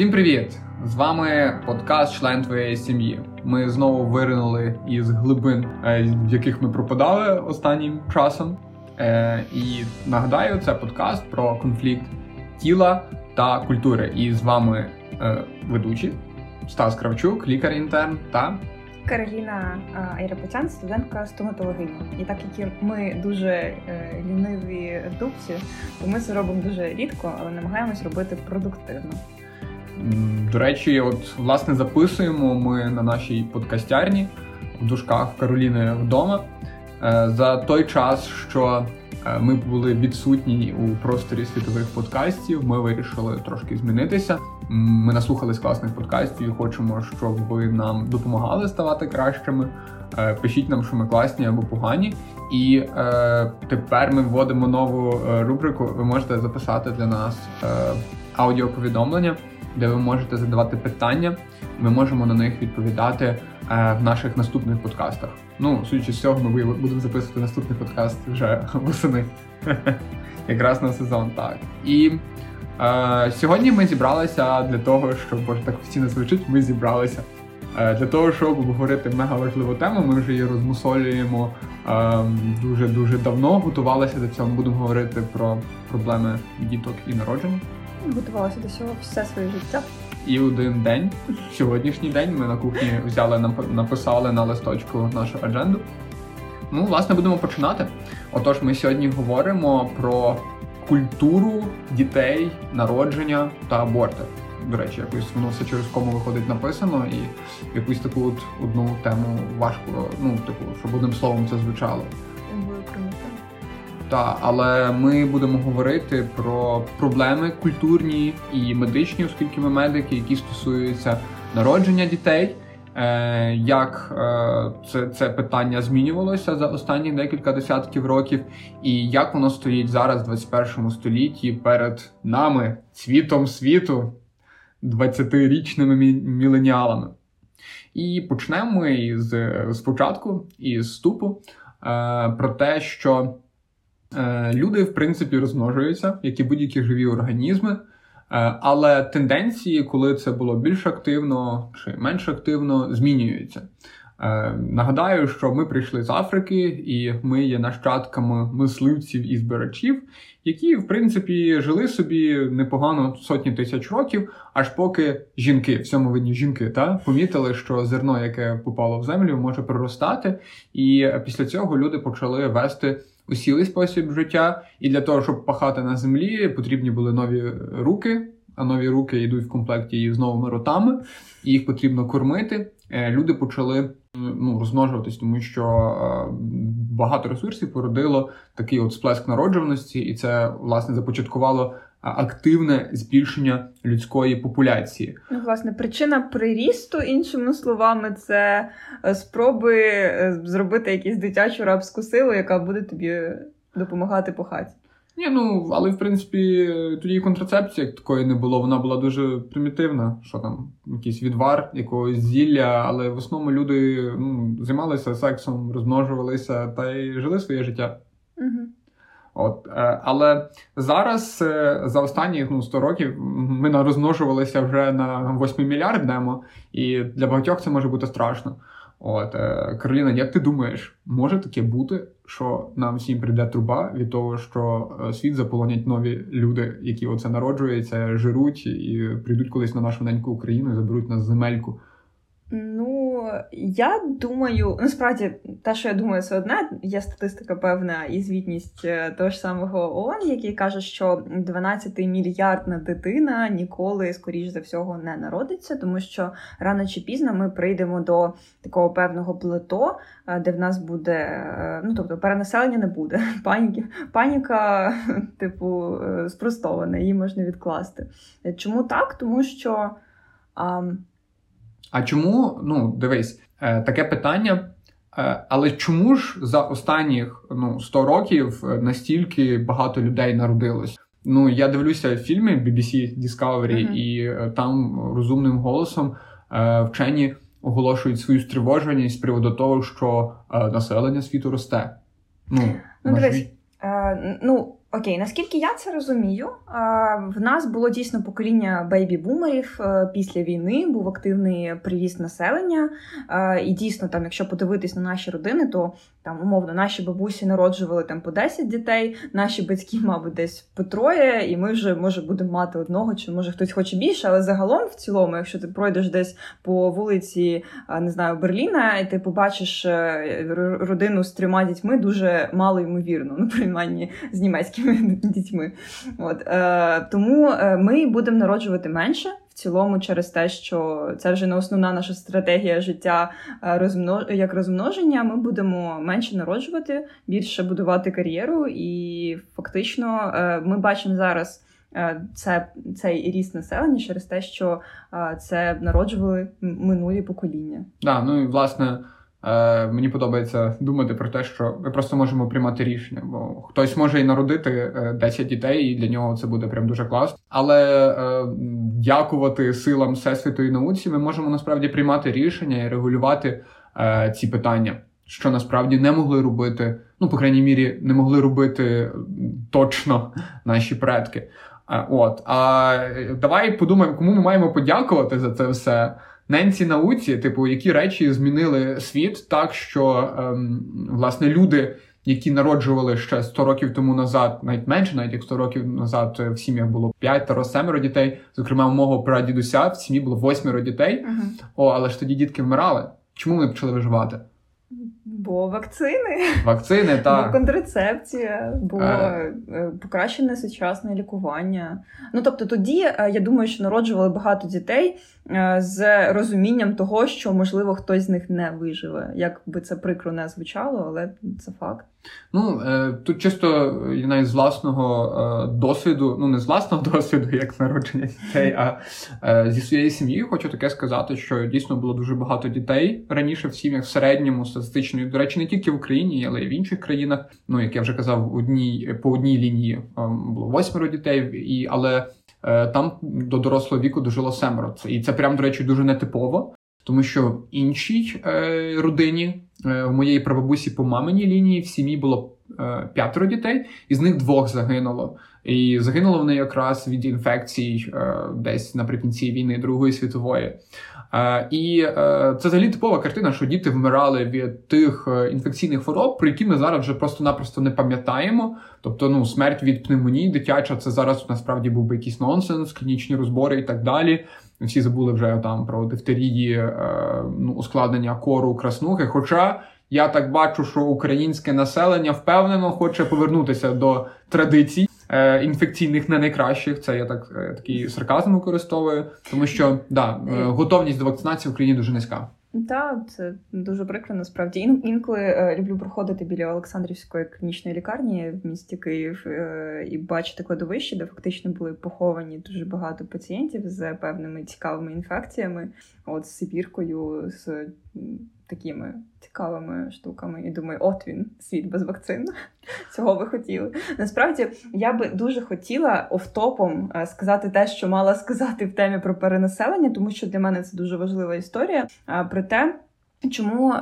Всім привіт! З вами подкаст Член твоєї сім'ї. Ми знову виринули із глибин, е, в яких ми пропадали останнім часом. Е, і нагадаю, це подкаст про конфлікт тіла та культури. І з вами е, ведучі Стас Кравчук, лікар-інтерн та Кароліна Айрапетян, студентка стоматологині. І так як ми дуже ліниві дубці, то ми це робимо дуже рідко, але намагаємось робити продуктивно. До речі, от власне записуємо ми на нашій подкастярні в дужках Кароліни вдома. Е, за той час, що е, ми були відсутні у просторі світових подкастів, ми вирішили трошки змінитися. Ми наслухались класних подкастів і хочемо, щоб ви нам допомагали ставати кращими. Е, пишіть нам, що ми класні або погані. І е, тепер ми вводимо нову рубрику. Ви можете записати для нас е, аудіоповідомлення де ви можете задавати питання. Ми можемо на них відповідати е, в наших наступних подкастах. Ну, судячи з цього, ми будемо записувати наступний подкаст вже восени. Якраз на сезон, так. І е, сьогодні ми зібралися для того, щоб боже, так офіційно звучить, ми зібралися. Е, для того, щоб обговорити мега важливу тему, ми вже її розмусолюємо дуже дуже давно. Готувалися до цього. Ми будемо говорити про проблеми діток і народження. Готувалася до цього все своє життя. І один день, сьогоднішній день, ми на кухні взяли, написали на листочку нашу адженду. Ну, власне, будемо починати. Отож, ми сьогодні говоримо про культуру дітей, народження та аборти. До речі, якось воно все через кому виходить написано, і якусь таку от одну тему важко, ну, типу, щоб одним словом це звучало. Так, але ми будемо говорити про проблеми культурні і медичні, оскільки ми медики, які стосуються народження дітей. Е, як е, це це питання змінювалося за останні декілька десятків років, і як воно стоїть зараз, в 21 столітті, перед нами, світом світу, 20-річними міленіалами. І почнемо із спочатку, із ступу, е, про те, що люди, в принципі, розмножуються, як і будь-які живі організми. Е, але тенденції, коли це було більш активно чи менш активно, змінюються. Е, нагадаю, що ми прийшли з Африки, і ми є нащадками мисливців і збирачів, які, в принципі, жили собі непогано сотні тисяч років, аж поки жінки, в цьому видні жінки, та помітили, що зерно, яке попало в землю, може проростати. І після цього люди почали вести усілий спосіб життя, і для того, щоб пахати на землі, потрібні були нові руки. А нові руки йдуть в комплекті з новими ротами, і їх потрібно кормити. Е, люди почали ну, розмножуватись, тому що е, багато ресурсів породило такий от сплеск народжуваності, і це власне започаткувало активне збільшення людської популяції. Ну, власне, причина прирісту, іншими словами, це е, спроби е, зробити якусь дитячу рабську силу, яка буде тобі допомагати по хаті. Ні, ну але в принципі тоді контрацепції як такої не було. Вона була дуже примітивна. Що там, якийсь відвар, якогось зілля, але в основному люди ну, займалися сексом, розмножувалися та й жили своє життя. Угу. От, е, Але зараз е, за останні ну, 100 років ми розмножувалися вже на 8 мільярднемо, і для багатьох це може бути страшно. От, е, Кароліна, як ти думаєш, може таке бути, що нам всім прийде труба від того, що світ заполонять нові люди, які оце народжуються, жируть і прийдуть колись на нашу неньку Україну і заберуть нас земельку? Ну, я думаю, насправді, те, що я думаю, це одне. Є статистика певна і звітність е, того ж самого ООН, який каже, що 12 мільярдна дитина ніколи, скоріш за всього, не народиться, тому що рано чи пізно ми прийдемо до такого певного плато, е, де в нас буде, е, ну тобто, перенаселення не буде. Паніки, паніка, типу, спростована, її можна відкласти. Чому так? Тому що. А чому, ну, дивись, е, таке питання. Е, але чому ж за останніх ну, 100 років е, настільки багато людей народилось? Ну, я дивлюся фільми BBC Discovery, uh-huh. і там розумним голосом вчені оголошують свою стривоженість з приводу того, що населення світу росте. Ну, ну дивись, е, ну Окей, наскільки я це розумію, в нас було дійсно покоління бейбі-бумерів е, після війни, був активний приріст населення. І дійсно, там, якщо подивитись на наші родини, то там умовно наші бабусі народжували там по 10 дітей, наші батьки, мабуть, десь по троє, і ми вже може будемо мати одного, чи може хтось хоче більше, але загалом, в цілому, якщо ти пройдеш десь по вулиці, не знаю, Берліна, і ти побачиш е, родину з трьома дітьми, дуже мало ймовірно, ну принаймні з німецькими дітьми. От е, тому е, ми будемо народжувати менше в цілому через те, що це вже не основна наша стратегія життя е, розмнож... як розмноження. Ми будемо менше народжувати, більше будувати кар'єру, і фактично е, ми бачимо зараз. Е, це цей ріст населення через те, що це народжували минулі покоління. Да, ну і власне Е, Мені подобається думати про те, що ми просто можемо приймати рішення, бо хтось може і народити 10 е, дітей, і для нього це буде прям дуже класно. Але е, дякувати силам всесвіту і науці, ми можемо насправді приймати рішення і регулювати е, ці питання, що насправді не могли робити. Ну, по крайній мірі, не могли робити точно наші предки. Е, от а давай подумаємо, кому ми маємо подякувати за це все. Ненці науці, типу, які речі змінили світ так, що ем, власне люди, які народжували ще 100 років тому назад, навіть менше, навіть як 100 років назад в сім'ях було 5 та семеро дітей. Зокрема, у мого прадідуся в сім'ї було восьмеро дітей. Uh-huh. О, але ж тоді дітки вмирали. Чому вони почали виживати? Бо вакцини, вакцини так. бо контрацепція, бо е... е покращене сучасне лікування. Ну тобто, тоді е, я думаю, що народжували багато дітей е, з розумінням того, що можливо хтось з них не виживе. Як би це прикро не звучало, але це факт. Ну тут чисто навіть з власного досвіду, ну не з власного досвіду, як народження дітей, а зі своєї сім'ї хочу таке сказати, що дійсно було дуже багато дітей раніше в сім'ях в середньому статистичної до речі, не тільки в Україні, але й в інших країнах. Ну як я вже казав, одній по одній лінії було восьмеро дітей, і але е, там до дорослого віку дожило семеро. І це прям, до речі, дуже нетипово, тому що іншій е, родині е, в моєї прабабусі по маминій лінії в сім'ї було п'ятеро дітей, із них двох загинуло. І загинуло вони якраз від інфекцій десь наприкінці війни Другої світової. Е, і е, це взагалі типова картина, що діти вмирали від тих е, інфекційних хвороб, про які ми зараз вже просто-напросто не пам'ятаємо. Тобто, ну, смерть від пневмонії дитяча, це зараз насправді був би якийсь нонсенс, клінічні розбори і так далі. Всі забули вже там про дифтерії, ну, ускладнення кору, краснухи. Хоча я так бачу, що українське населення впевнено хоче повернутися до традицій. Е, інфекційних не найкращих. Це я так е, такий сарказм використовую, тому що да, е, готовність до вакцинації в Україні дуже низька. Так, це дуже прикро. Насправді Ін, інколи е, люблю проходити біля Олександрівської клінічної лікарні в місті Київ е, і бачити кладовище, де фактично були поховані дуже багато пацієнтів з певними цікавими інфекціями, от з сибіркою, з такими цікавими штуками. І думаю, от він, світ без вакцин. Цього ви хотіли. Насправді я би дуже хотіла офтопом е, сказати те, що мала сказати в темі про перенаселення, тому що для мене це дуже важлива історія. Про те. Чому е,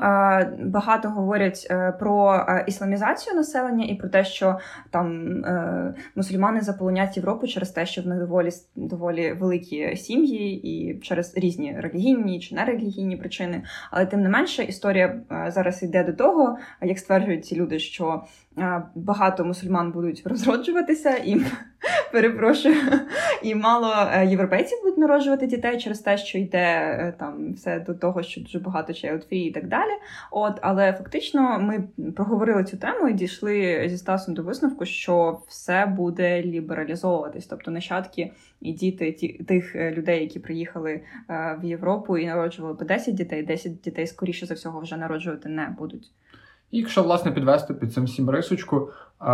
багато говорять е, про е, ісламізацію населення і про те, що там мусульмани заполонять Європу через те, що в них доволі доволі великі сім'ї, і через різні релігійні чи нерелігійні причини. Але тим не менше, історія зараз йде до того, як стверджують ці люди, що багато мусульман будуть розроджуватися і перепрошую, і мало е, європейців будуть народжувати дітей через те, що йде е, там все до того, що дуже багато чайлдфрі і так далі. От, але фактично ми проговорили цю тему і дійшли зі Стасом до висновку, що все буде лібералізовуватись, тобто нащадки і діти ті, тих е, людей, які приїхали в Європу і народжували по 10 дітей, 10 дітей скоріше за всього вже народжувати не будуть. І якщо власне підвести під цим всім рисочку, е,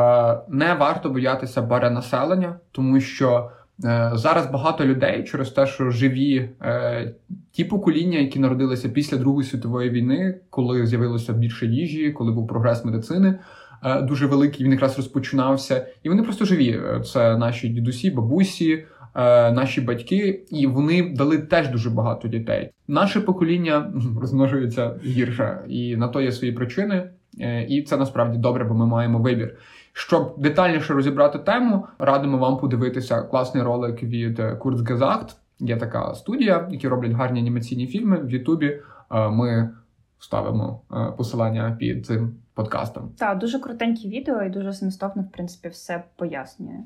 не варто боятися перенаселення, тому що е, зараз багато людей через те, що живі е, ті покоління, які народилися після Другої світової війни, коли з'явилося більше їжі, коли був прогрес медицини. Дуже великий він якраз розпочинався, і вони просто живі. Це наші дідусі, бабусі, наші батьки, і вони дали теж дуже багато дітей. Наше покоління розмножується гірше, і на то є свої причини. Е, і це насправді добре, бо ми маємо вибір. Щоб детальніше розібрати тему, радимо вам подивитися класний ролик від Kurzgesagt. Є така студія, які роблять гарні анімаційні фільми в Ютубі. Е, ми вставимо е, посилання під цим подкастом. Так, дуже крутенькі відео і дуже змістовно, в принципі, все пояснює.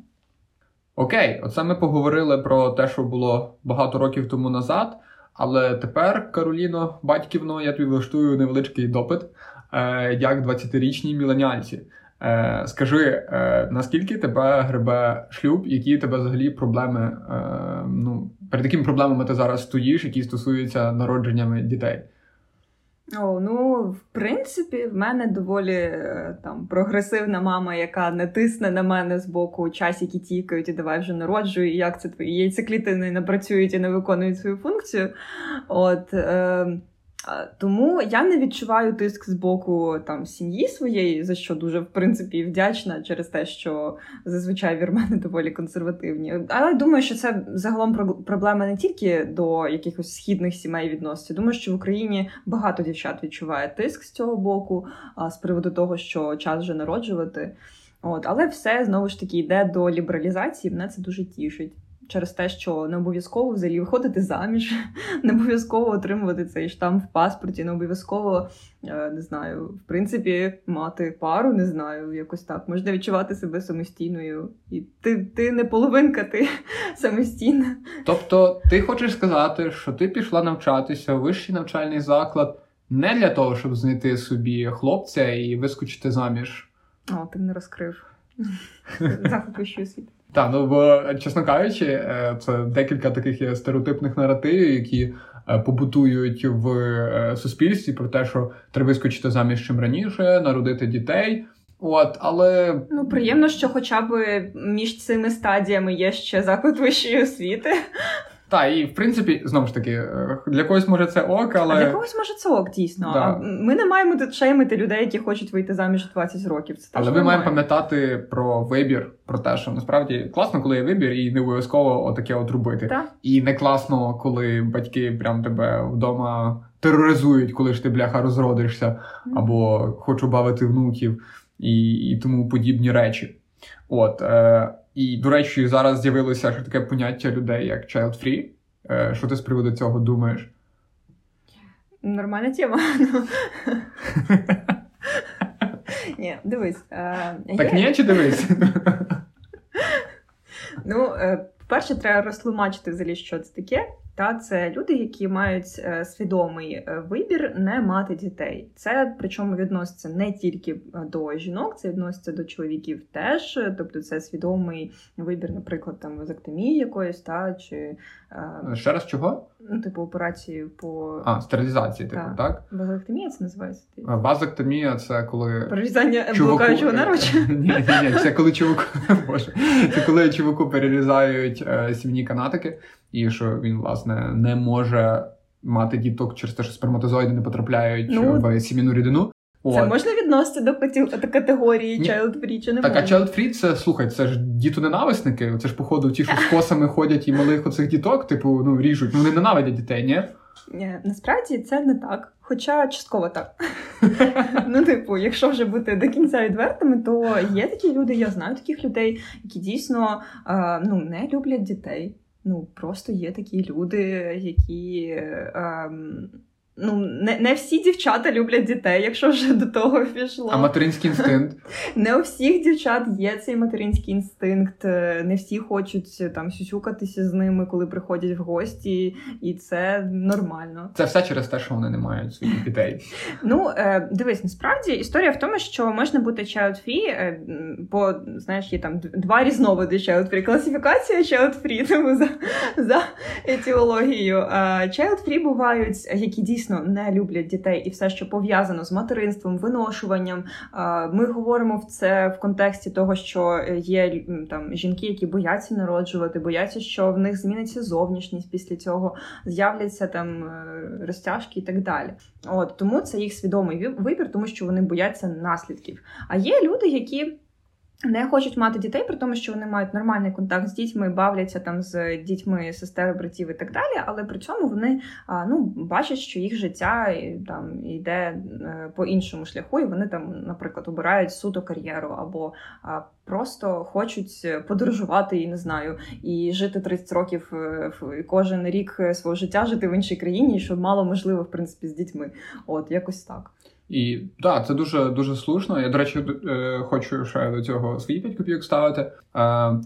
Окей, оце ми поговорили про те, що було багато років тому назад. Але тепер, Кароліно, батьківно, я тобі влаштую невеличкий допит, е, як 20-річній міленіальці. Е, Скажи, е, наскільки тебе гребе шлюб, які тебе взагалі проблеми? Е, ну, перед якими проблемами ти зараз стоїш, які стосуються народженнями дітей? О, ну, в принципі, в мене доволі е, там прогресивна мама, яка не тисне на мене з боку часики тікають і давай вже народжую, і як це твої яйцеклітини не працюють і не виконують свою функцію. От. Е, тому я не відчуваю тиск з боку там сім'ї своєї, за що дуже в принципі вдячна через те, що зазвичай вірмени доволі консервативні. Але думаю, що це загалом проблема не тільки до якихось східних сімей відносин. Думаю, що в Україні багато дівчат відчуває тиск з цього боку, з приводу того, що час вже народжувати. От, але все знову ж таки йде до лібералізації. Мене це дуже тішить через те, що не обов'язково взагалі виходити заміж, не обов'язково отримувати цей штамп в паспорті, не обов'язково е, не знаю, в принципі, мати пару, не знаю, якось так. Можна відчувати себе самостійною, і ти ти не половинка, ти самостійна. Тобто, ти хочеш сказати, що ти пішла навчатися у вищий навчальний заклад не для того, щоб знайти собі хлопця і вискочити заміж? О, ти не розкрив. Вищої освіти. Так, ну бо, чесно кажучи, е, це декілька таких стереотипних наративів, які е, побутують в е, суспільстві про те, що треба вискочити заміж чим раніше, народити дітей. От, але ну приємно, що хоча б між цими стадіями є ще заклад вищої освіти. Так, і в принципі, знову ж таки, е, для когось може це ок, але. А для когось може це ок, дійсно. Да. Ми не маємо тут шеймити людей, які хочуть вийти заміж 20 років. Це Але ми маємо пам'ятати про вибір, про те, що насправді класно, коли є вибір, і не обов'язково отаке от робити. Да. І не класно, коли батьки прям тебе вдома тероризують, коли ж ти бляха розродишся, mm. або хочу бавити внуків і, і тому подібні речі. От. Е, і, до речі, зараз з'явилося ще таке поняття людей, як child free. Е, що ти з приводу цього думаєш? Нормальна тема. Ні, дивись. Е, так ні, чи дивись? Ну, е, по-перше, треба розтлумачити взагалі, що це таке. Та це люди, які мають е, свідомий е, вибір не мати дітей. Це причому відноситься не тільки е, до жінок, це відноситься до чоловіків теж. Тобто, це свідомий вибір, наприклад, там вазоктомії якоїсь, та чи ще раз чого? Ну, типу, операції по а стерилізації, типу, так? Вазоктомія це називається. Вазоктомія це коли прорізання блокаючого нерва? Ні, ні, ні, це коли чуваку Боже, це коли чуваку перерізають сім'ні канатики і що він власне не може мати діток через те, що сперматозоїди не потрапляють ну, в сім'яну рідину. Це От. можна відносити до категорії child free чи не Так, можна? а child free це слухай, це ж дітоненависники. Це ж, походу, ті, що з косами ходять і малих оцих діток, типу, ну ріжуть. Ну вони ненавидять дітей, ні? Ні, Насправді це не так. Хоча частково так. Ну, типу, якщо вже бути до кінця відвертими, то є такі люди, я знаю таких людей, які дійсно ну, не люблять дітей. Ну, просто є такі люди, які. Ем, Ну, не не всі дівчата люблять дітей, якщо вже до того пішло. А материнський інстинкт? Не у всіх дівчат є цей материнський інстинкт, не всі хочуть там сюсюкатися з ними, коли приходять в гості, і це нормально. Це все через те, що вони не мають своїх дітей. Ну, е, дивись, насправді історія в тому, що можна бути child-free, е, бо знаєш, є там два різновиди child-free. Класифікація child-free, тому за за етіологією. Child-free бувають, які дійсно дійсно не люблять дітей і все, що пов'язано з материнством, виношуванням. Ми говоримо в це в контексті того, що є там жінки, які бояться народжувати, бояться, що в них зміниться зовнішність після цього, з'являться там е, розтяжки і так далі. От тому це їх свідомий вибір, тому що вони бояться наслідків. А є люди, які. Не хочуть мати дітей, при тому, що вони мають нормальний контакт з дітьми, бавляться там з дітьми, сестер, братів і так далі. Але при цьому вони ну, бачать, що їх життя там йде е, по іншому шляху, і вони там, наприклад, обирають суто кар'єру або просто хочуть подорожувати і не знаю, і жити 30 років е, кожен рік свого життя жити в іншій країні, що мало можливо в принципі з дітьми. От якось так. І так, це дуже дуже слушно. Я, до речі, е, хочу ще до цього свої 5 копійок ставити, е,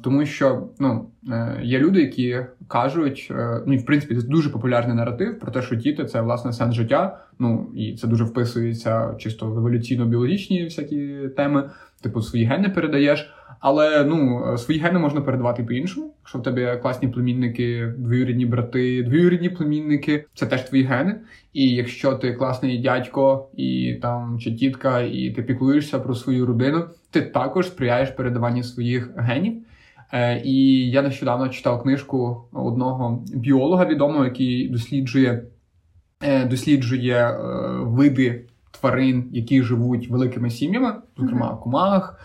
тому що ну, е, є люди, які кажуть, ну і в принципі це дуже популярний наратив про те, що діти це власне сенс життя. Ну і це дуже вписується чисто в еволюційно-біологічні всякі теми, типу свої гени передаєш. Але ну свої гени можна передавати по-іншому. Якщо в тебе класні племінники, двоюрідні брати, двоюрідні племінники, це теж твої гени. І якщо ти класний дядько і там чи тітка, і ти піклуєшся про свою родину, ти також сприяєш передаванню своїх генів. Е, І я нещодавно читав книжку одного біолога відомого, який досліджує е, досліджує е, види тварин, які живуть великими сім'ями, зокрема комах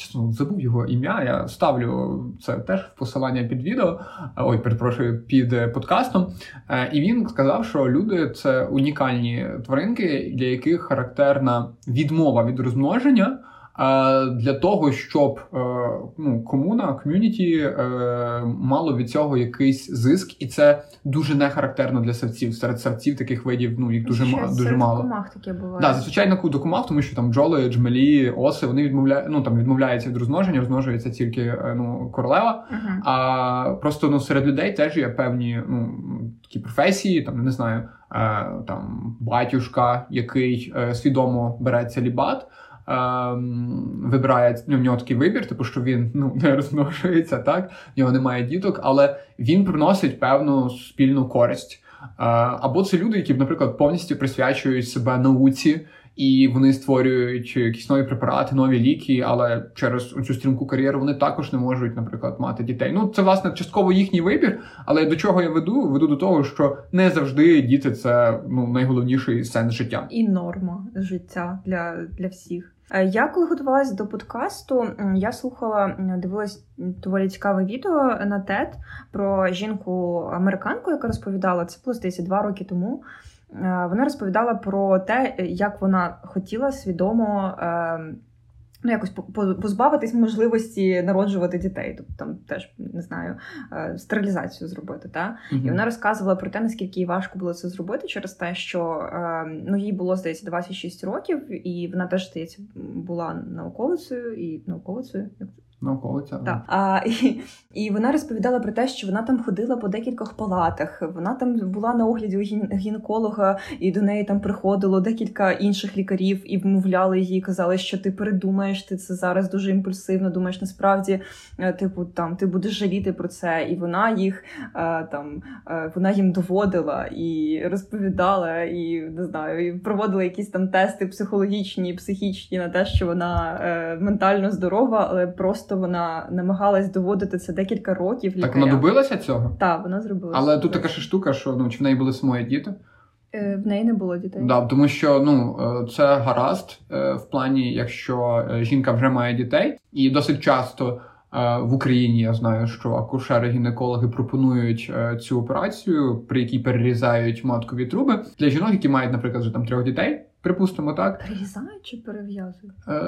чесно забув його ім'я. Я ставлю це теж в посилання під відео. Ой, перепрошую, під е, подкастом. Е, і він сказав, що люди це унікальні тваринки, для яких характерна відмова від розмноження для того, щоб е, ну, комуна, ком'юніті е, мало від цього якийсь зиск, і це дуже не характерно для савців. Серед савців таких видів ну їх дуже Ще, дуже мало. комах таке буває. Да, зазвичай на до комах, тому що там бджоли, джмелі, оси вони відмовляють, ну там відмовляються від розмноження, розмножується тільки е, ну королева. Uh-huh. А просто ну серед людей теж є певні ну такі професії, там не знаю, там батюшка, який свідомо бере целібат. Ем, вибирає ну, в нього такий вибір, типу, що він ну, не розмножується, так, в нього немає діток, але він приносить певну спільну користь. Е, або це люди, які, наприклад, повністю присвячують себе науці. І вони створюють якісь нові препарати, нові ліки, але через цю стрімку кар'єру вони також не можуть, наприклад, мати дітей. Ну це власне частково їхній вибір. Але до чого я веду? Веду до того, що не завжди діти це ну найголовніший сенс життя і норма життя для, для всіх. Е, я коли готувалася до подкасту, я слухала, дивилась доволі цікаве відео на TED про жінку-американку, яка розповідала це було здається два роки тому. Е, вона розповідала про те, як вона хотіла свідомо ем, ну, якось позбавитись можливості народжувати дітей, тобто там теж не знаю, е, стерилізацію зробити. Та? uh-huh. І вона розказувала про те, наскільки їй важко було це зробити через те, що ем, ну, їй було, здається, 26 років, і вона теж здається була науковицею і науковицею. Науковиця. Так. А, і, і вона розповідала про те, що вона там ходила по декількох палатах. Вона там була на огляді у гінеколога, і до неї там приходило декілька інших лікарів і вмовляли її, казали, що ти передумаєш, ти це зараз дуже імпульсивно. Думаєш, насправді, е, типу, там ти будеш жаліти про це. І вона їх е, там е, вона їм доводила і розповідала, і не знаю, і проводила якісь там тести психологічні, психічні на те, що вона ментально здорова, але просто просто вона намагалась доводити це декілька років. Так вона добилася цього? Так, вона зробила. Але тут така ж штука, що ну чи в неї були самої діти? Е, в неї не було дітей. Да, тому що ну е, це гаразд е, в плані, якщо жінка вже має дітей, і досить часто в Україні я знаю, що акушери-гінекологи пропонують цю операцію, при якій перерізають маткові труби для жінок, які мають, наприклад, вже там трьох дітей. Припустимо, так. Перерізають чи перев'язують? Е,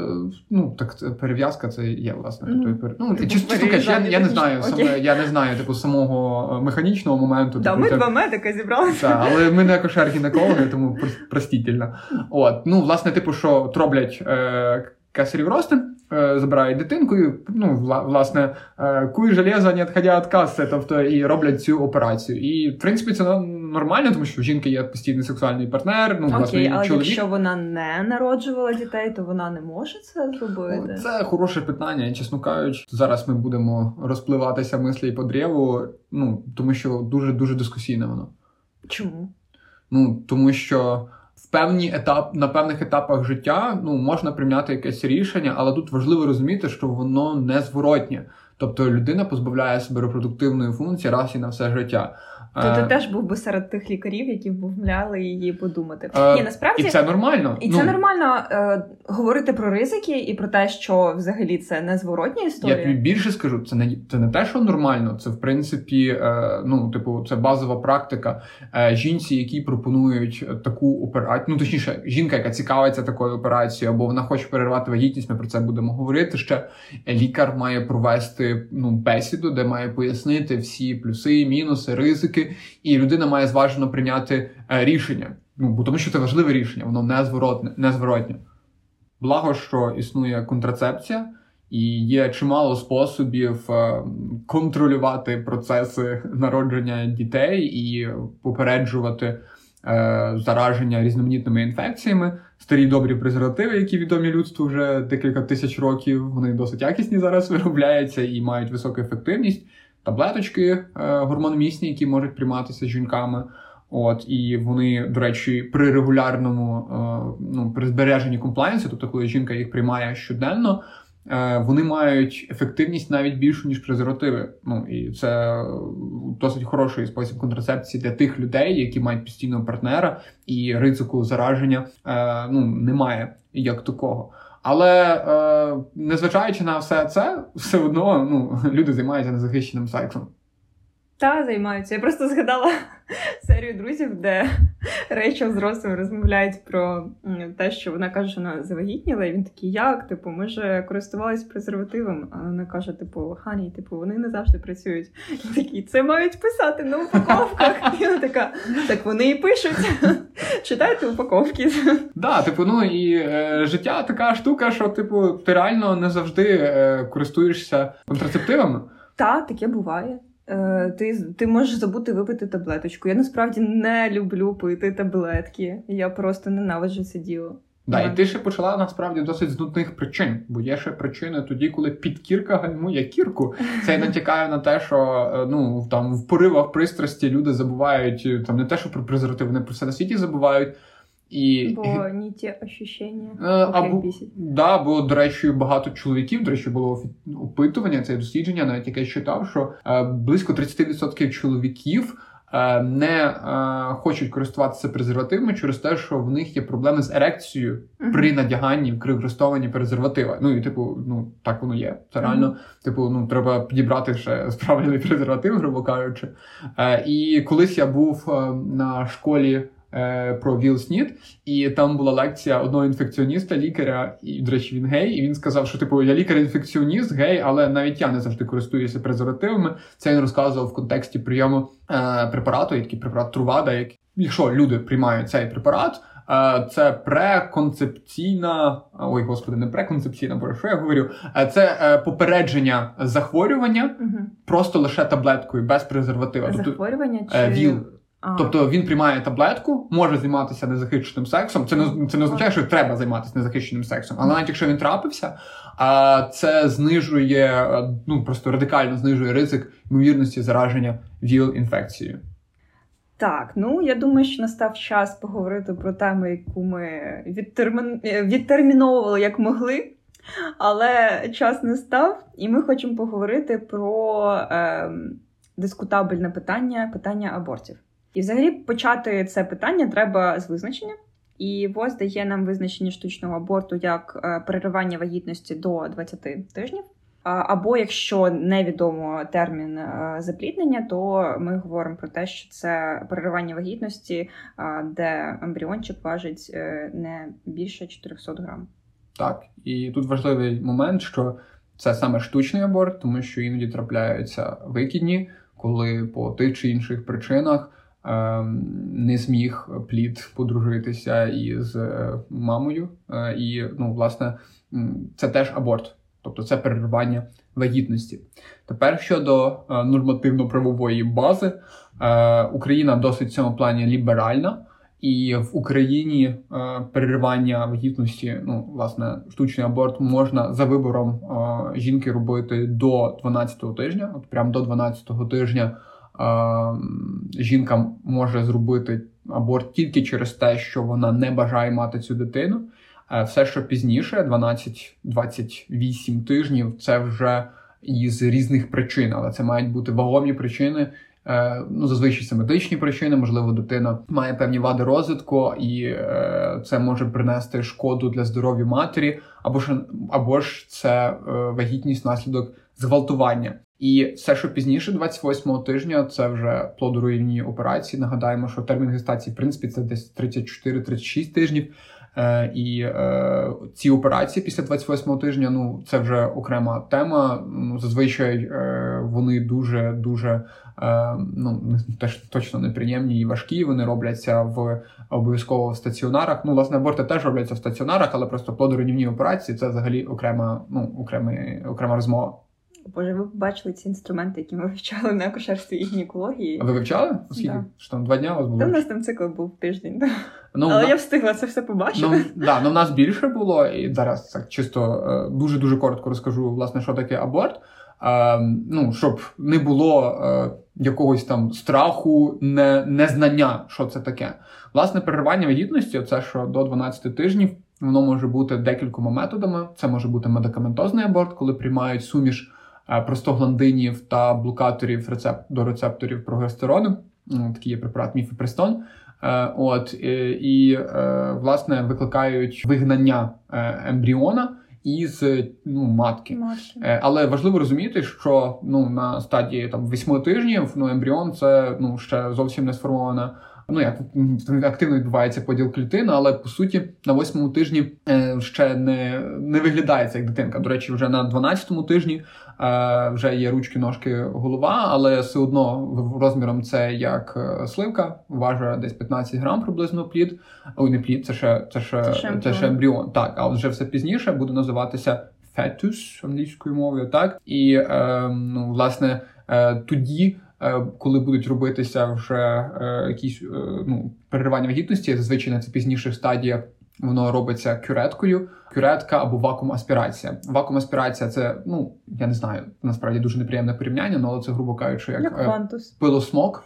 Ну, так перев'язка це є, власне. Ну, тобто, ну, типу, чисто я, я не знаю саме, я не знаю типу самого е, механічного моменту. Да, типу, Ми два медика зібралися. Так, але ми не акушер гінекологи тому простітельно. От, ну, власне, типу, що роблять е, кесарів ростин, е, забирають дитинку, і, ну, власне, е, куй железо, не відходя від каси, тобто і роблять цю операцію. І в принципі це нормально, тому що в жінки є постійний сексуальний партнер. Ну, Окей, власне, але чоловік. якщо вона не народжувала дітей, то вона не може це зробити. Це хороше питання, чесно кажучи. Зараз ми будемо розпливатися мислі по древу, ну тому що дуже дуже дискусійне воно. Чому? Ну тому що в певні етап на певних етапах життя ну можна прийняти якесь рішення, але тут важливо розуміти, що воно не зворотнє. Тобто людина позбавляє себе репродуктивної функції раз і на все життя. То ти теж був би серед тих лікарів, які вмовляли її подумати. Е, Ні, насправді і це нормально. І ну, це нормально е, говорити про ризики і про те, що взагалі це незворотня історія. Я тобі більше скажу, це не це не те, що нормально. Це в принципі, е, ну типу, це базова практика. Е, жінці, які пропонують таку операцію, ну точніше, жінка, яка цікавиться такою операцією, або вона хоче перервати вагітність. Ми про це будемо говорити. Ще лікар має провести ну бесіду, де має пояснити всі плюси, мінуси, ризики і людина має зважено прийняти е, рішення. Ну бо тому, що це важливе рішення, воно незворотне, незворотне. Благо, що існує контрацепція, і є чимало способів е, контролювати процеси народження дітей і попереджувати е, зараження різноманітними інфекціями. Старі добрі презервативи, які відомі людству вже декілька тисяч років. Вони досить якісні зараз виробляються і мають високу ефективність таблеточки е, гормономісні, які можуть прийматися жінками. От і вони, до речі, при регулярному е, ну при збереженні комплайнсу, тобто коли жінка їх приймає щоденно, е, вони мають ефективність навіть більшу ніж презервативи. Ну і це досить хороший спосіб контрацепції для тих людей, які мають постійного партнера, і ризику зараження ну немає як такого. Але е, незважаючи на все це, все одно ну, люди займаються незахищеним сексом. Та займаються. Я просто згадала серію друзів, де Рейчел з Росом розмовляють про те, що вона каже, що вона завагітніла, і він такий, як? Типу, ми ж користувалися презервативом. А вона каже: типу, хані, типу, вони не завжди працюють. І такі, це мають писати на упаковках. І вона така, так вони і пишуть. Читайте упаковки. Да, типу, ну і е, життя така штука, що, типу, ти реально не завжди е, користуєшся контрацептивами. Так, таке буває. Е, ти ти можеш забути випити таблеточку. Я насправді не люблю пити таблетки. Я просто ненавиджу це діло. Да, і ти ще почала насправді досить з нудних причин, бо є ще причини тоді, коли підкірка гальмує кірку. Це натякає на те, що е, ну там в поривах пристрасті люди забувають там не те, що про презерватив, вони про все на світі забувають. І... Бо не ті ощущення або, да, бо, до речі, багато чоловіків, до речі, було опитування, це дослідження, навіть яке читав, що е, близько 30% чоловіків е, не е, хочуть користуватися презервативами через те, що в них є проблеми з ерекцією uh-huh. при надяганні при використовуванні презерватива. Ну і типу, ну так воно є. Це реально, uh-huh. типу, ну треба підібрати ще справжній презерватив, грубо кажучи. І колись я був на школі. Е, про Віл Сніт, і там була лекція одного інфекціоніста, лікаря, і, до речі, він гей, і він сказав, що типу я лікар-інфекціоніст, гей, але навіть я не завжди користуюся презервативами. Це він розказував в контексті прийому е, препарату, який препарат Трувада, який, якщо люди приймають цей препарат. Е, це преконцепційна, ой, господи, не преконцепційна, бо що я говорю. Е, це попередження захворювання угу. просто лише таблеткою без презерватива. Тобто, захворювання чи... ВІЛ. Тобто він приймає таблетку, може займатися незахищеним сексом. Це не це не означає, що треба займатися незахищеним сексом. Але навіть якщо він трапився, а це знижує ну просто радикально знижує ризик ймовірності зараження ВІЛ-інфекцією. Так, ну я думаю, що настав час поговорити про тему, яку ми відтермін... відтерміновували як могли, але час не став, і ми хочемо поговорити про е, дискутабельне питання питання абортів. І, взагалі, почати це питання треба з визначення. І ВОЗ дає нам визначення штучного аборту як е, переривання вагітності до 20 тижнів. Або якщо невідомо термін е, запліднення, то ми говоримо про те, що це переривання вагітності, де ембріончик важить е, не більше 400 грам. Так, і тут важливий момент, що це саме штучний аборт, тому що іноді трапляються викидні, коли по тих чи інших причинах. Ем, не зміг плід подружитися із е, мамою, е, і ну, власне, це теж аборт, тобто це перервання вагітності. Тепер щодо е, нормативно-правової бази, Україна досить в цьому плані ліберальна, і в Україні переривання вагітності, ну власне, штучний аборт можна за вибором жінки робити до 12-го тижня, от прямо до 12-го тижня жінка може зробити аборт тільки через те, що вона не бажає мати цю дитину. Все, що пізніше, 12-28 тижнів, це вже із різних причин, але це мають бути вагомі причини. Е, ну, зазвичай це медичні причини, можливо, дитина має певні вади розвитку, і е, це може принести шкоду для здоров'я матері, або ж або ж це е, вагітність наслідок зґвалтування. І все, що пізніше, 28-го тижня, це вже плодоруйні операції. Нагадаємо, що термін гестації, в принципі, це десь 34-36 тижнів. Е, І е, ці операції після 28-го тижня, ну це вже окрема тема. Ну зазвичай е, вони дуже дуже е, ну теж точно неприємні і важкі. Вони робляться в обов'язково в стаціонарах. Ну, власне, аборти теж робляться в стаціонарах, але просто плодорівнівні операції це взагалі окрема, ну окрема, окрема розмова. Боже, ви побачили ці інструменти, які ми вивчали на акушерстві і гінекології. А ви вивчали? Скільки? Да. Що там два дня у вас було? Та у нас там цикл був тиждень. Да. Ну, Але на... я встигла це все побачити. Ну, да, ну, У нас більше було, і зараз так чисто дуже дуже коротко розкажу, власне, що таке аборт. Е, ну, Щоб не було е, якогось там страху, не, незнання, що це таке. Власне, переривання вагітності це що до 12 тижнів. Воно може бути декількома методами. Це може бути медикаментозний аборт, коли приймають суміш Е, простагландинів та блокаторів рецеп... до рецепторів прогестерону. Ну, такий є препарат міфепрестон. Е, от і е, власне викликають вигнання ембріона із ну, матки. матки. Але важливо розуміти, що ну на стадії там 8 тижнів ну ембріон це ну ще зовсім не сформована ну як активно відбувається поділ клітини, але по суті на восьмому тижні е, ще не не виглядається як дитинка. До речі, вже на 12-му тижні е, вже є ручки, ножки, голова, але все одно розміром це як е, сливка, важить десь 15 грам приблизно плід. Ой, не плід, це ще це ще це ще, це ще ембріон. Так, а вже все пізніше буде називатися фетус англійською мовою, так і е, ну власне е, тоді. Е, коли будуть робитися вже е, якісь е, ну, переривання вагітності, зазвичай на це пізніших стадіях воно робиться кюреткою, кюретка або вакуум-аспірація. Вакуум-аспірація це, ну я не знаю, насправді дуже неприємне порівняння, але це, грубо кажучи, як, як пилосмок,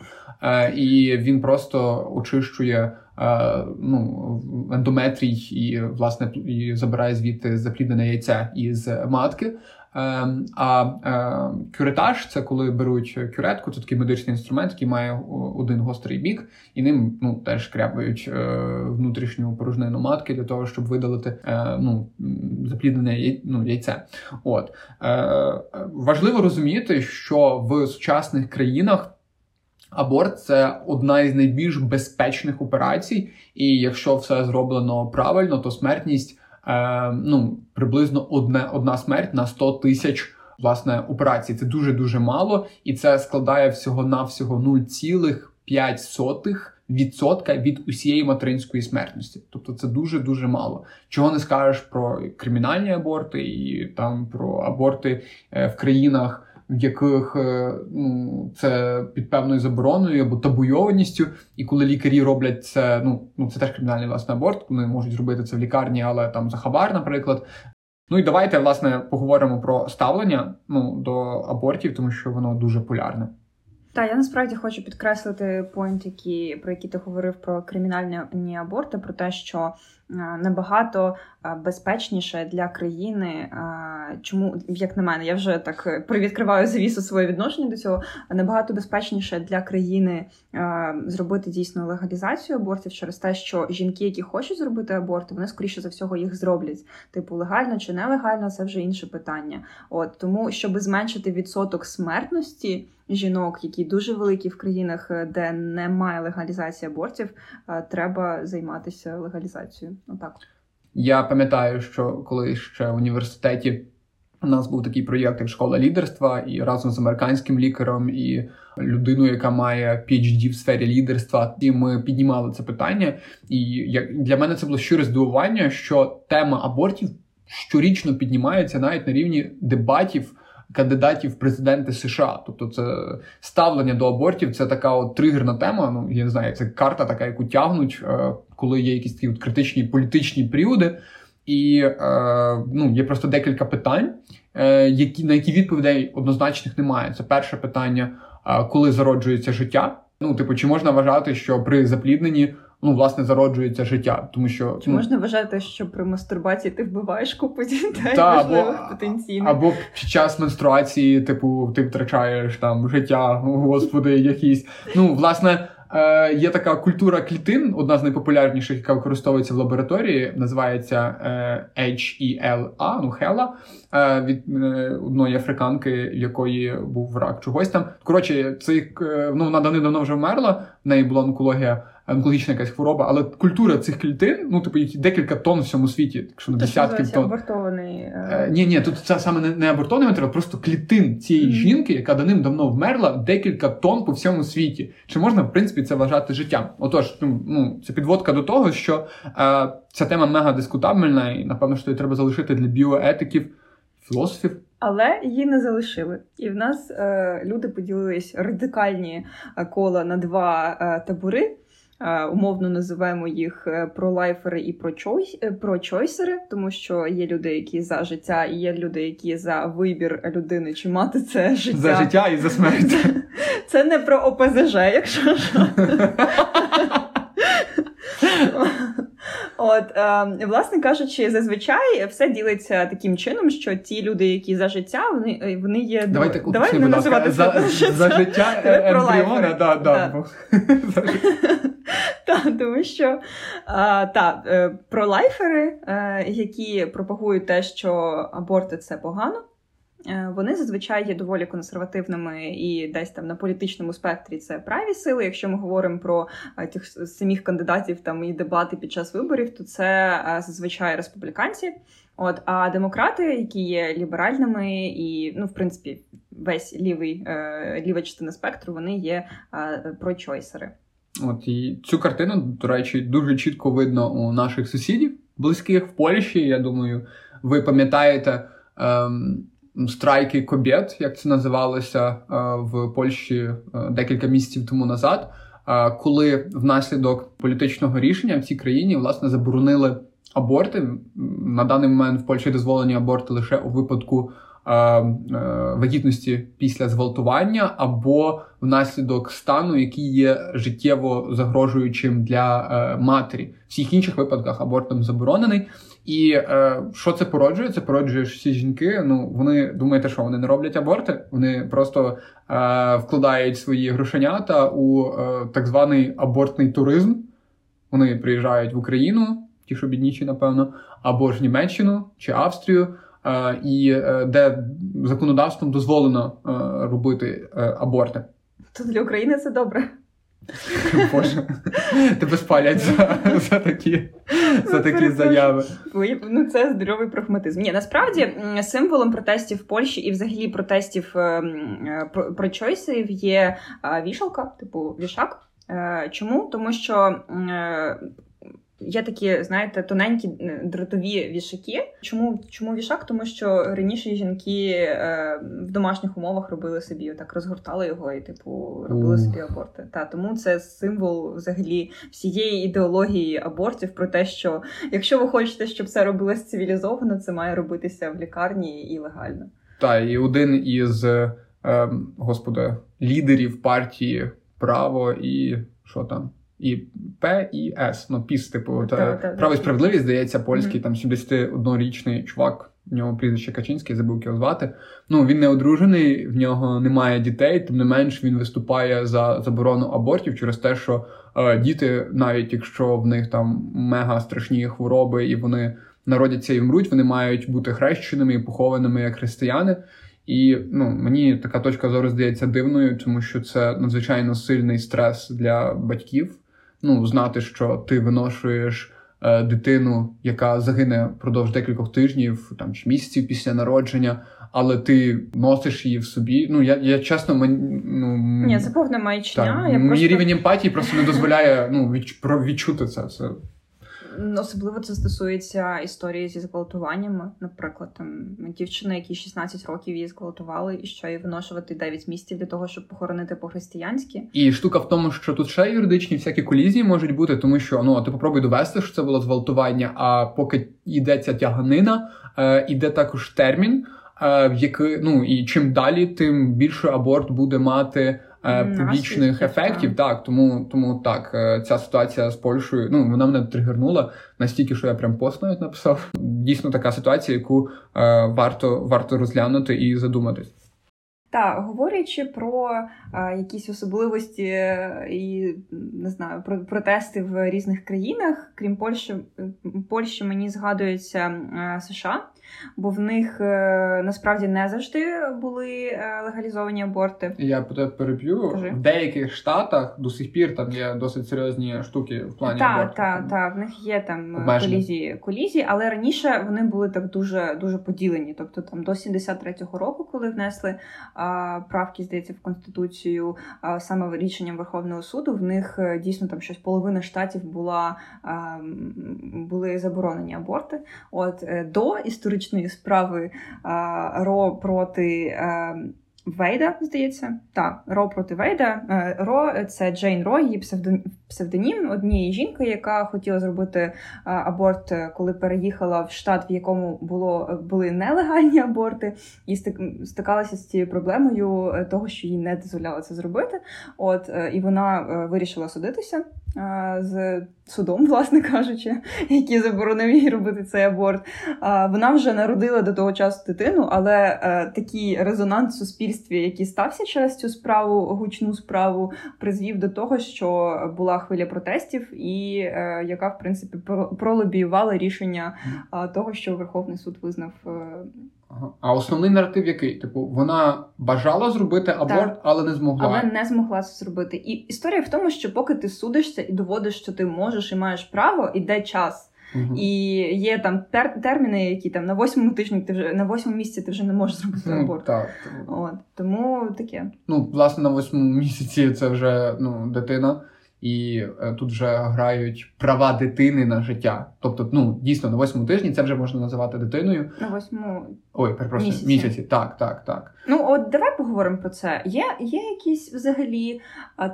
і він просто очищує. Ну, ендометрій і власне і забирає звідти запліднене яйце із матки. Ем, а ем, кюретаж це коли беруть кюретку, це такий медичний інструмент, який має один гострий бік, і ним ну теж кряпають е, внутрішню порожнину матки для того, щоб видалити е, ну, запліднене ну, яйце. От е, важливо розуміти, що в сучасних країнах. Аборт це одна із найбільш безпечних операцій, і якщо все зроблено правильно, то смертність е, ну, приблизно одне, одна смерть на 100 тисяч власне операцій. Це дуже дуже мало, і це складає всього навсього 0,5% відсотка від усієї материнської смертності. Тобто це дуже дуже мало. Чого не скажеш про кримінальні аборти і там про аборти е, в країнах в яких е, ну, це під певною забороною або табуйованістю, і коли лікарі роблять це, ну ну це теж кримінальний власне аборт, вони можуть зробити це в лікарні, але там за хабар, наприклад. Ну і давайте власне поговоримо про ставлення ну, до абортів, тому що воно дуже полярне. Так, я насправді хочу підкреслити поінт, які про які ти говорив про кримінальні аборти, про те, що е, набагато е, безпечніше для країни. Е, чому, як на мене, я вже так привідкриваю завісу своє відношення до цього. Набагато безпечніше для країни зробити дійсно легалізацію абортів через те, що жінки, які хочуть зробити аборти, вони скоріше за всього їх зроблять. Типу, легально чи нелегально, це вже інше питання. От тому, щоб зменшити відсоток смертності жінок, які дуже великі в країнах, е, де немає легалізації абортів, е, треба займатися легалізацією. Отак. Я пам'ятаю, що коли ще в університеті у нас був такий проєкт, як школа лідерства, і разом з американським лікарем і людиною, яка має PhD в сфері лідерства, і ми піднімали це питання. І як для мене це було щире здивування, що тема абортів щорічно піднімається навіть на рівні дебатів кандидатів в президенти США. Тобто, це ставлення до абортів це така от тригерна тема. Ну я не знаю, це карта, така яку тягнуть, е, коли є якісь такі от критичні політичні періоди. І е, ну, є просто декілька питань, е, які на які відповідей однозначних немає. Це перше питання, коли зароджується життя. Ну, типу, чи можна вважати, що при заплідненні ну, власне, зароджується життя. Тому що Чи ну, можна вважати, що при мастурбації ти вбиваєш купу дітей Та, можливих або- потенційно? Або під час менструації, типу, ти втрачаєш там життя, господи, якісь. Ну, власне, е, є така культура клітин, одна з найпопулярніших, яка використовується в лабораторії, називається е, HELA, ну Хела, е, від е, одної африканки, в якої був рак чогось там. Коротше, це е, ну, вона давним-давно вже вмерла, в неї була онкологія. Онкологічна якась хвороба, але культура цих клітин, ну типу, їх декілька тонн в всьому світі, якщо не десятків тонн. абортований. е, Е, ні, ні, тут це саме не, абортований матеріал, просто клітин цієї Мгм. жінки, яка давним-давно вмерла, декілька тонн по всьому світі. Чи можна, в принципі, це вважати життям? Отож, ну, ну це підводка до того, що е, ця тема мега дискутабельна, і напевно, що її треба залишити для біоетиків, філософів. Але її не залишили. І в нас е, люди поділились радикальні е, кола на два е, табори. Умовно називаємо їх е, пролайфери і е, прочойсери, тому що є люди, які за життя, і є люди, які за вибір людини, чи мати це життя. За життя і за смерть. Це не про ОПЗЖ, якщо що. От, е, власне кажучи, зазвичай все ділиться таким чином, що ті люди, які за життя, вони, е, вони є Давайте ну, давай не називати за, це за життя ембріона, да, да, Да. за. Так, тому що а, та, е, пролайфери, е, які пропагують те, що аборти це погано. Е, Вони зазвичай є доволі консервативними і десь там на політичному спектрі це праві сили. Якщо ми говоримо про е, тих самих кандидатів там і дебати під час виборів, то це е, зазвичай республіканці. От а демократи, які є ліберальними, і ну, в принципі, весь лівий ліва частина спектру, вони є прочойсери. От і цю картину, до речі, дуже чітко видно у наших сусідів близьких в Польщі. Я думаю, ви пам'ятаєте ем, страйки кобєт, як це називалося е, в Польщі е, декілька місяців тому назад, е, коли внаслідок політичного рішення в цій країні власне заборонили аборти. На даний момент в Польщі дозволені аборти лише у випадку вагітності після зґвалтування або внаслідок стану, який є життєво загрожуючим для матері. В всіх інших випадках аборт там заборонений. І е, що це породжує? Це породжує всі жінки. Ну вони думаєте, що вони не роблять аборти? Вони просто е, вкладають свої грошенята у е, так званий абортний туризм. Вони приїжджають в Україну, ті, що бідніші, напевно, або ж Німеччину чи Австрію, е, і е, де законодавством дозволено е, робити аборти. То для України це добре. Боже, тебе спалять за, за такі, за такі заяви. Ну, це здоровий прагматизм. Ні, насправді символом протестів в Польщі і взагалі протестів е, е, про, чойсів є е, вішалка, типу вішак. Чому? Тому що є такі, знаєте, тоненькі е, дротові вішаки. Чому, чому вішак? Тому що раніше жінки е, в домашніх умовах робили собі, так розгортали його і, типу, робили собі аборти. Та тому це символ взагалі всієї ідеології абортів про те, що якщо ви хочете, щоб це робилось цивілізовано, це має робитися в лікарні і легально. Та і один із е, господи, лідерів партії право і що там? І П і С. Ну, піс, типу, та, Та, та, право і справедливість, здається, польський там 71-річний чувак. В нього прізвище Качинський, забув його звати. Ну він не одружений, в нього немає дітей. Тим не менш, він виступає за заборону абортів через те, що е, діти, навіть якщо в них там мега страшні хвороби і вони народяться і вмруть, вони мають бути хрещеними і похованими як християни. І ну, мені така точка зору здається дивною, тому що це надзвичайно сильний стрес для батьків. Ну, знати, що ти виношуєш е, дитину, яка загине впродовж декількох тижнів там чи місяців після народження, але ти носиш її в собі. Ну я, я чесно, мені ну Ні, це повна маячня. так, Я мій просто... рівень емпатії просто не дозволяє ну про відчути це все. Особливо це стосується історії зі зґвалтуваннями. Наприклад, там дівчина, якій 16 років її зґвалтували, і що їй виношувати 9 місяців для того, щоб похоронити по-християнськи. І штука в тому, що тут ще юридичні всякі колізії можуть бути, тому що ну ти попробуй довести, що це було зґвалтування. А поки йдеться тяганина, е, іде також термін, е, в який ну і чим далі, тим більше аборт буде мати побічних ефектів. Так, тому тому так, ця ситуація з Польщею, ну вона мене тригернула настільки, що я прям пост навіть написав. Дійсно, така ситуація, яку е, варто варто розглянути і задуматись. Так, говорячи про а, якісь особливості і не знаю про протести в різних країнах, крім Польщі, Польщі мені згадується США бо в них е, насправді не завжди були е, легалізовані аборти. Я переб'ю Кажи. в деяких штатах до сих пір там є досить серйозні штуки в плані Так. Так, так, в них є там е, колізії, колізії, але раніше вони були так дуже дуже поділені. Тобто там до 73-го року, коли внесли а, правки, здається, в конституцію а, саме рішенням Верховного суду, в них дійсно там щось половина штатів була а, були заборонені аборти. От до історичної історичної справи Ро проти Вейда, здається. Так, Ро проти Вейда. Е, Ро це Джейн Ро, її псевдонім однієї жінки, яка хотіла зробити аборт, е, коли переїхала в штат, в якому було були нелегальні аборти, і стикалася з цією проблемою е, того, що їй не дозволяли це зробити. От і вона вирішила судитися з судом, власне кажучи, який заборонив їй робити цей аборт. Вона вже народила до того часу дитину, але е, такий резонанс в суспільстві, який стався через цю справу, гучну справу, призвів до того, що була хвиля протестів, і е, яка, в принципі, пролобіювала рішення того, що Верховний суд визнав е, а основний наратив який? Типу, вона бажала зробити аборт, так. але не змогла. Але не змогла це зробити. І історія в тому, що поки ти судишся і доводиш, що ти можеш і маєш право, іде час. Угу. І є там тер- терміни, які там на восьмому тижні ти вже на восьмому місяці ти вже не можеш зробити ну, аборт. Так, От тому таке. Ну, власне, на восьмому місяці це вже ну, дитина і е, тут вже грають права дитини на життя. Тобто, ну дійсно на восьмому тижні це вже можна називати дитиною. На восьмому ой, перепрошую, місяці. місяці. Так, так, так. Ну от давай поговоримо про це. Є є якісь взагалі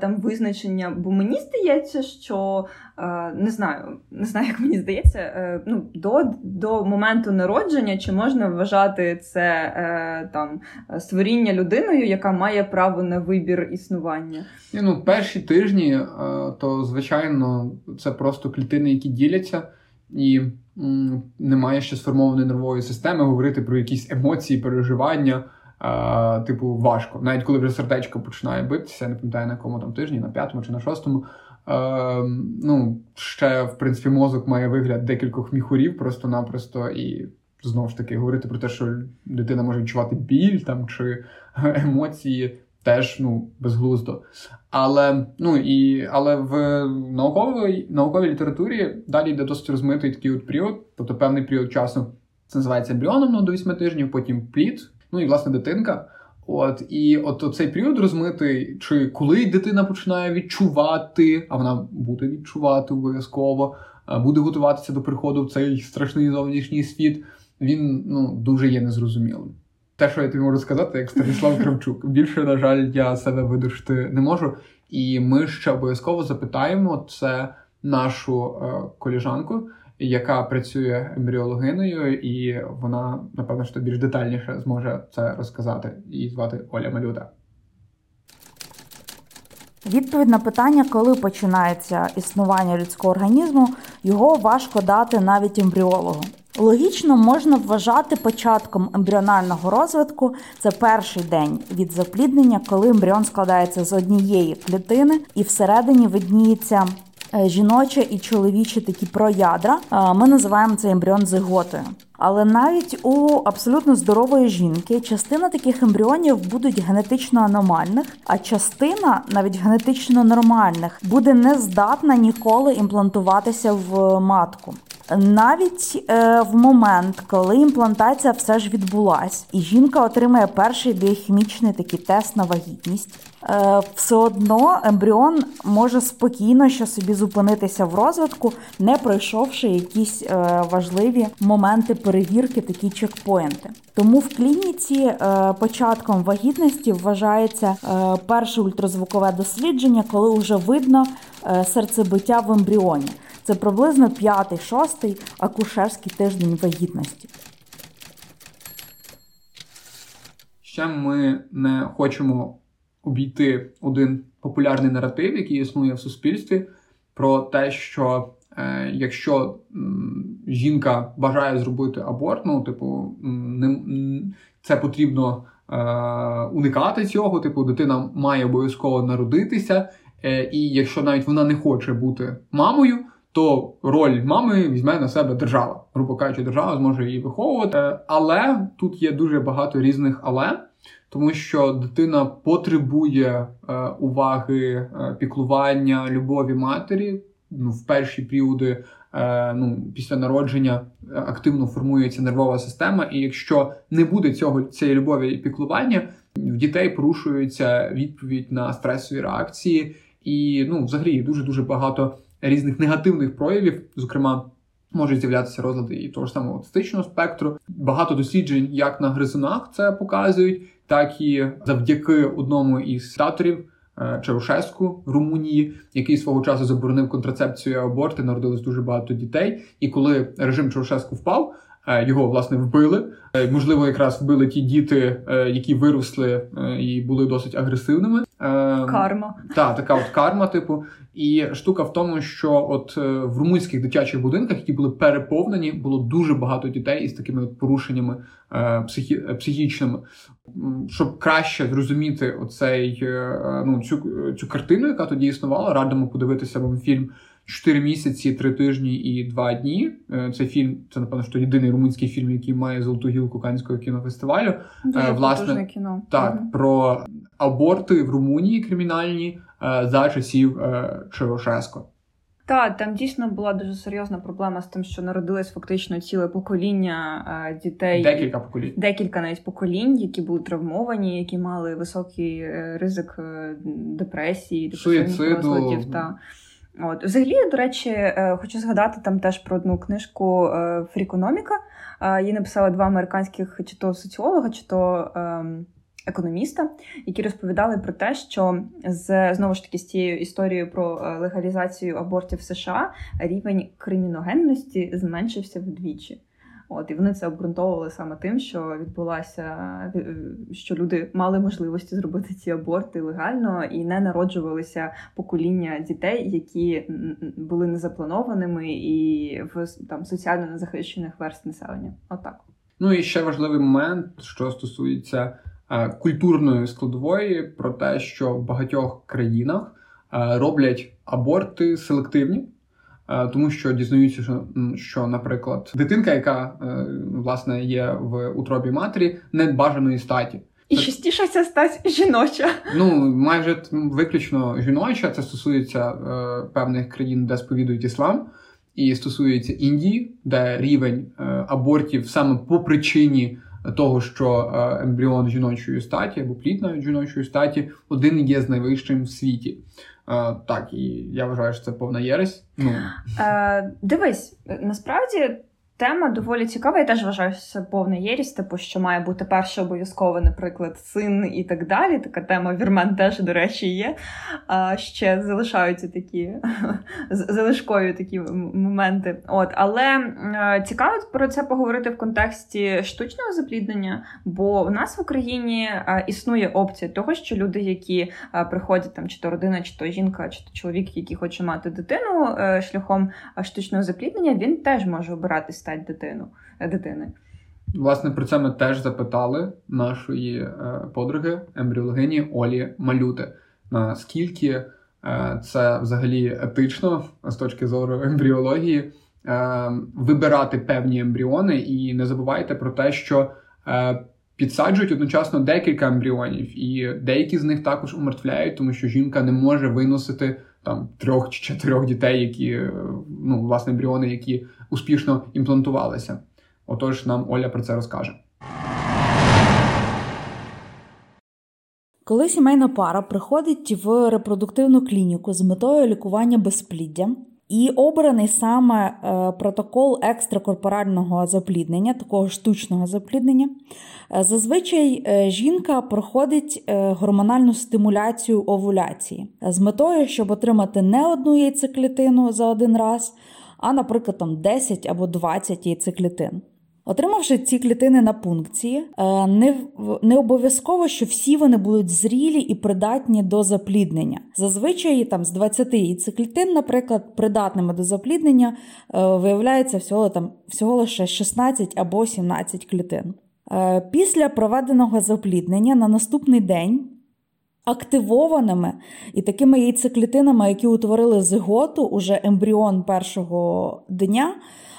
там визначення, бо мені здається, що не знаю, не знаю, як мені здається, е, ну до до моменту народження чи можна вважати це е, там створіння людиною, яка має право на вибір існування? Ну, перші тижні, е, то звичайно, це просто клітини, які діляться, і немає ще сформованої нервової системи говорити про якісь емоції, переживання. Типу, важко. Навіть коли вже сердечко починає битися, я не пам'ятаю на якому там тижні, на п'ятому чи на шостому. Е, ну, ще, в принципі, мозок має вигляд декількох міхурів просто-напросто, і знову ж таки говорити про те, що дитина може відчувати біль там чи емоції теж ну безглуздо. Але ну і але в науковій науковій літературі далі йде досить розмитий такий от період, тобто певний період часу це називається ембріоном ну, до 8 тижнів, потім плід, ну і власне дитинка. От і от цей період розмитий, чи коли дитина починає відчувати, а вона буде відчувати обов'язково, буде готуватися до приходу в цей страшний зовнішній світ. Він ну дуже є незрозумілим те, що я тобі можу сказати, як Станіслав Кравчук. Більше, на жаль, я себе видушити не можу. І ми ще обов'язково запитаємо це нашу е, коліжанку, яка працює ембріологиною, і вона, напевно, що більш детальніше зможе це розказати. Її звати Оля Малюта. Відповідь на питання, коли починається існування людського організму, його важко дати навіть ембріологу. Логічно можна вважати початком ембріонального розвитку це перший день від запліднення, коли ембріон складається з однієї клітини і всередині видніється жіноче і чоловічі такі проядра. Е, ми називаємо цей ембріон зиготою. Але навіть у абсолютно здорової жінки частина таких ембріонів будуть генетично аномальних, а частина, навіть генетично нормальних, буде не здатна ніколи імплантуватися в матку. Навіть е, в момент, коли імплантація все ж відбулась, і жінка отримає перший біохімічний такий тест на вагітність, е, все одно ембріон може спокійно ще собі зупинитися в розвитку, не пройшовши якісь е, важливі моменти перевірки, такі чекпоінти. Тому в клініці початком вагітності вважається перше ультразвукове дослідження, коли вже видно серцебиття в ембріоні. Це приблизно п'ятий-шостий акушерський тиждень вагітності. Ще ми не хочемо обійти один популярний наратив, який існує в суспільстві, про те, що е, якщо м, жінка бажає зробити аборт, ну типу, не це потрібно е, уникати цього. Типу, дитина має обов'язково народитися, е, і якщо навіть вона не хоче бути мамою. То роль мами візьме на себе держава. Грубо кажучи, держава зможе її виховувати. Е, але тут є дуже багато різних але, тому що дитина потребує е, уваги, е, піклування, любові матері ну, в перші періоди Е, ну, після народження активно формується нервова система, і якщо не буде цього цієї любові і піклування, в дітей порушується відповідь на стресові реакції, і ну, взагалі дуже дуже багато різних негативних проявів, зокрема. Можуть з'являтися розлади і того ж самого аутистичного спектру. Багато досліджень, як на гризунах це показують, так і завдяки одному із таторів Е, Чаушеску Румунії, який свого часу заборонив контрацепцію і аборти, народилось дуже багато дітей. І коли режим Чаушеску впав, е, його власне вбили. Е, можливо, якраз вбили ті діти, які виросли і були досить агресивними. Карма. Так, така от карма, типу. І штука в тому, що от в румунських дитячих будинках, які були переповнені, було дуже багато дітей із такими от порушеннями психі... психічними щоб краще зрозуміти оцей е, ну цю цю картину, яка тоді існувала, радимо подивитися вам фільм чотири місяці, три тижні і два дні. Е, цей фільм це напевно що єдиний румунський фільм, який має золоту гілку Канського кінофестивалю. Дуже е, Власне кіно. так угу. про аборти в Румунії кримінальні за часів Чевошеско. Так, там дійсно була дуже серйозна проблема з тим, що народилось фактично ціле покоління е, дітей. Декілька поколінь. Декілька навіть поколінь, які були травмовані, які мали високий е, ризик е, депресії, розладів. Та. От. Взагалі, до речі, хочу згадати там теж про одну книжку Фрікономіка. Її написали два американських чи то соціолога, чи то. Ем, економіста, які розповідали про те, що з знову ж таки з цією історією про е, легалізацію абортів в США рівень криміногенності зменшився вдвічі. От і вони це обґрунтовували саме тим, що відбулася, е, що люди мали можливості зробити ці аборти легально і не народжувалися покоління дітей, які були незапланованими і в там соціально незахищених верст населення. Отак. Ну і ще важливий момент, що стосується Е, культурної складової про те, що в багатьох країнах е, роблять аборти селективні. Е, тому що дізнаються, що, що, наприклад, дитинка, яка власне є в утробі матері, не бажаної статі, і частіше ця стать жіноча. Ну майже виключно жіноча. Це стосується е, певних країн, де сповідують іслам, і стосується Індії, де рівень е, абортів саме по причині того, що е, ембріон жіночої статі або плід навіть жіночої статі один є з найвищим в світі. Е, так, і я вважаю, що це повна єресь. Ну. Е, Дивись, насправді Тема доволі цікава. Я теж вважаю, що це повна єрість, типу, що має бути перше обов'язково, наприклад, син і так далі. Така тема вірмен теж, до речі, є. А Ще залишаються такі залишкові такі моменти. От, Але цікаво про це поговорити в контексті штучного запліднення, бо в нас в Україні існує опція того, що люди, які приходять там, чи то родина, чи то жінка, чи то чоловік, який хоче мати дитину е, шляхом штучного запліднення, він теж може обирати стать дитину, е, дитини. Власне, про це ми теж запитали нашої е, подруги ембріологині Олі Малюти. Наскільки е, це взагалі етично з точки зору ембріології вибирати певні ембріони, і не забувайте про те, що підсаджують одночасно декілька ембріонів, і деякі з них також умертвляють, тому що жінка не може виносити там трьох чи чотирьох дітей, які ну власне ембріони, які успішно імплантувалися. Отож, нам Оля про це розкаже. Коли сімейна пара приходить в репродуктивну клініку з метою лікування безпліддя, і обраний саме е, протокол екстракорпорального запліднення, такого штучного запліднення, е, зазвичай е, жінка проходить гормональну стимуляцію овуляції з метою, щоб отримати не одну яйцеклітину за один раз, а, наприклад, там 10 або 20 яйцеклітин. Отримавши ці клітини на пункції, е, не не обов'язково, що всі вони будуть зрілі і придатні до запліднення. Зазвичай там з 20 яйцеклітин, наприклад, придатними до запліднення е, виявляється всього там всього лише 16 або 17 клітин. Е, після проведеного запліднення на наступний день. Активованими і такими яйцеклітинами, які утворили зиготу, уже ембріон першого дня,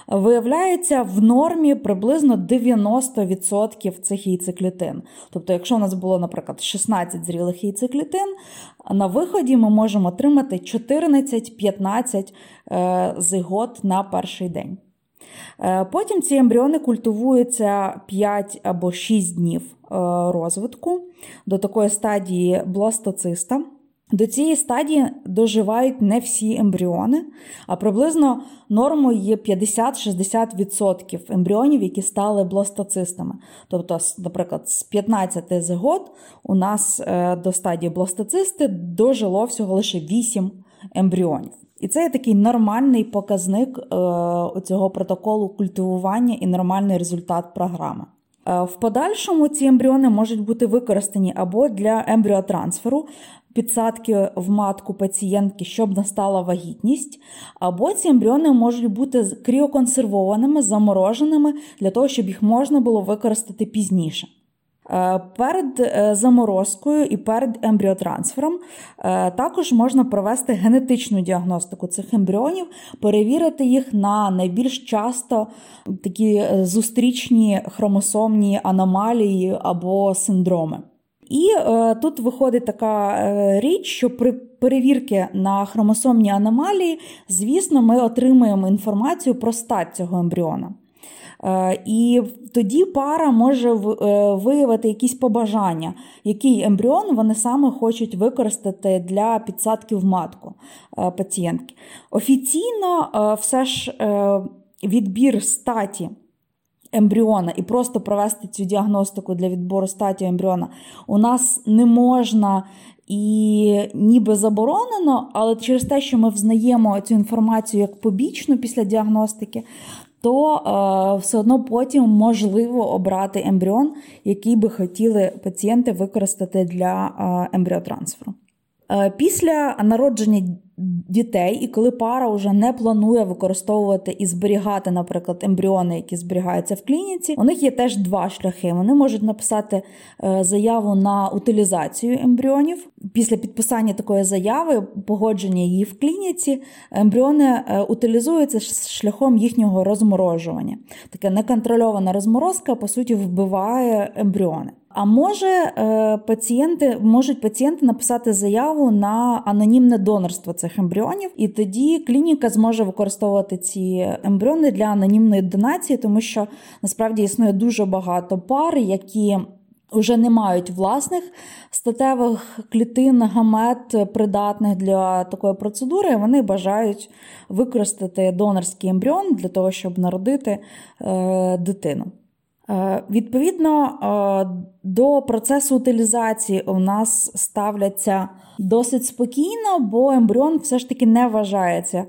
виявляється в нормі приблизно 90% цих яйцеклітин. Тобто, якщо у нас було, наприклад, 16 зрілих яйцеклітин, на виході ми можемо отримати 14-15 е, зигот на перший день. Е, потім ці ембріони культивуються 5 або 6 днів розвитку до такої стадії бластоциста. До цієї стадії доживають не всі ембріони, а приблизно нормою є 50-60% ембріонів, які стали бластоцистами. Тобто, наприклад, з 15 зигот у нас е, до стадії бластоцисти дожило всього лише 8 ембріонів. І це є такий нормальний показник е, цього протоколу культивування і нормальний результат програми. Е, в подальшому ці ембріони можуть бути використані або для ембріотрансферу, підсадки в матку пацієнтки, щоб настала вагітність, або ці ембріони можуть бути кріоконсервованими, замороженими для того, щоб їх можна було використати пізніше. Е, перед е, заморозкою і перед ембріотрансфером е, також можна провести генетичну діагностику цих ембріонів, перевірити їх на найбільш часто такі зустрічні хромосомні аномалії або синдроми. І е, тут виходить така е, річ, що при перевірці на хромосомні аномалії, звісно, ми отримуємо інформацію про стать цього ембріона. Е, і тоді пара може е, виявити якісь побажання, який ембріон вони саме хочуть використати для підсадки в матку е, пацієнтки. Офіційно все ж відбір статі ембріона і просто провести цю діагностику для відбору статі ембріона у нас не можна. І ніби заборонено, але через те, що ми взнаємо цю інформацію як побічну після діагностики, то е, все одно потім можливо обрати ембріон, який би хотіли пацієнти використати для е, ембріотрансферу. Е, після народження дітей, і коли пара вже не планує використовувати і зберігати, наприклад, ембріони, які зберігаються в клініці, у них є теж два шляхи. Вони можуть написати е, заяву на утилізацію ембріонів. Після підписання такої заяви, погодження її в клініці, ембріони е, утилізуються шляхом їхнього розморожування. Таке неконтрольована розморозка, по суті, вбиває ембріони. А може е, пацієнти можуть пацієнти написати заяву на анонімне донорство цих ембріонів, і тоді клініка зможе використовувати ці ембріони для анонімної донації, тому що насправді існує дуже багато пар, які вже не мають власних статевих клітин, гамет придатних для такої процедури. Вони бажають використати донорський ембріон для того, щоб народити е, дитину. Е, відповідно е, до процесу утилізації у нас ставляться досить спокійно, бо ембріон все ж таки не вважається е,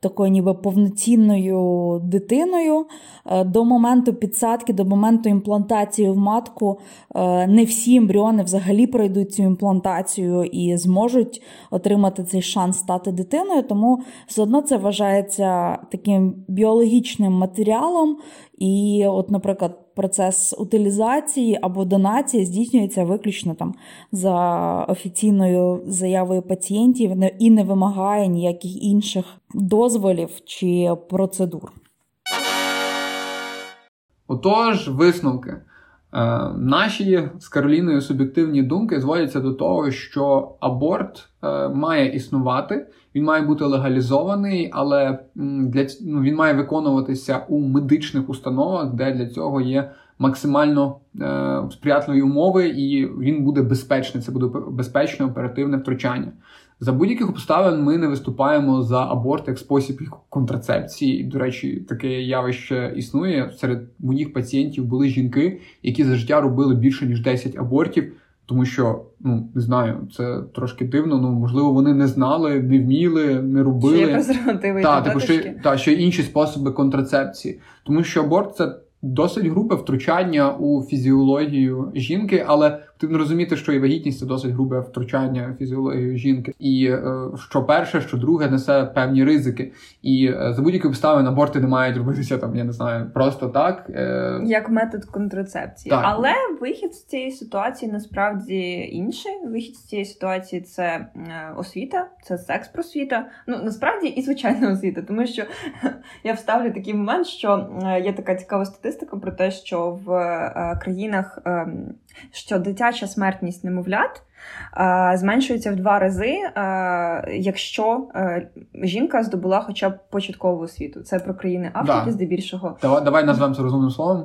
такою ніби повноцінною дитиною. Е, до моменту підсадки, до моменту імплантації в матку е, не всі ембріони взагалі пройдуть цю імплантацію і зможуть отримати цей шанс стати дитиною, тому все одно це вважається таким біологічним матеріалом. І, от, наприклад, процес утилізації або донації здійснюється виключно там за офіційною заявою пацієнтів і не вимагає ніяких інших дозволів чи процедур. Отож, висновки. Е, наші з Кароліною суб'єктивні думки зводяться до того, що аборт е, має існувати, він має бути легалізований, але для ну, він має виконуватися у медичних установах, де для цього є максимально е, сприятливі умови, і він буде безпечний. Це буде безпечне оперативне втручання. За будь-яких обставин ми не виступаємо за аборт як спосіб контрацепції. До речі, таке явище існує. Серед моїх пацієнтів були жінки, які за життя робили більше ніж 10 абортів. Тому що, ну не знаю, це трошки дивно. Ну можливо, вони не знали, не вміли, не робили Що є презервативи та, типу, таблеточки. ще, та, ще інші способи контрацепції. Тому що аборт це досить грубе втручання у фізіологію жінки, але потрібно розуміти, що і вагітність це досить грубе втручання в фізіологію жінки. І е, що перше, що друге несе певні ризики. І е, за будь-які обставини аборти не мають робитися там, я не знаю, просто так. Е, Як метод контрацепції. Так. Але вихід з цієї ситуації насправді інший. Вихід з цієї ситуації це освіта, це секс-просвіта. Ну насправді і звичайна освіта, тому що я вставлю такий момент, що є така цікава статистика про те, що в країнах, е, що дитяча смертність немовлят. Зменшується в два рази, якщо е, жінка здобула хоча б початкову освіту. Це про країни Африки, Да. здебільшого. давай, давай назвемо це розумним словом.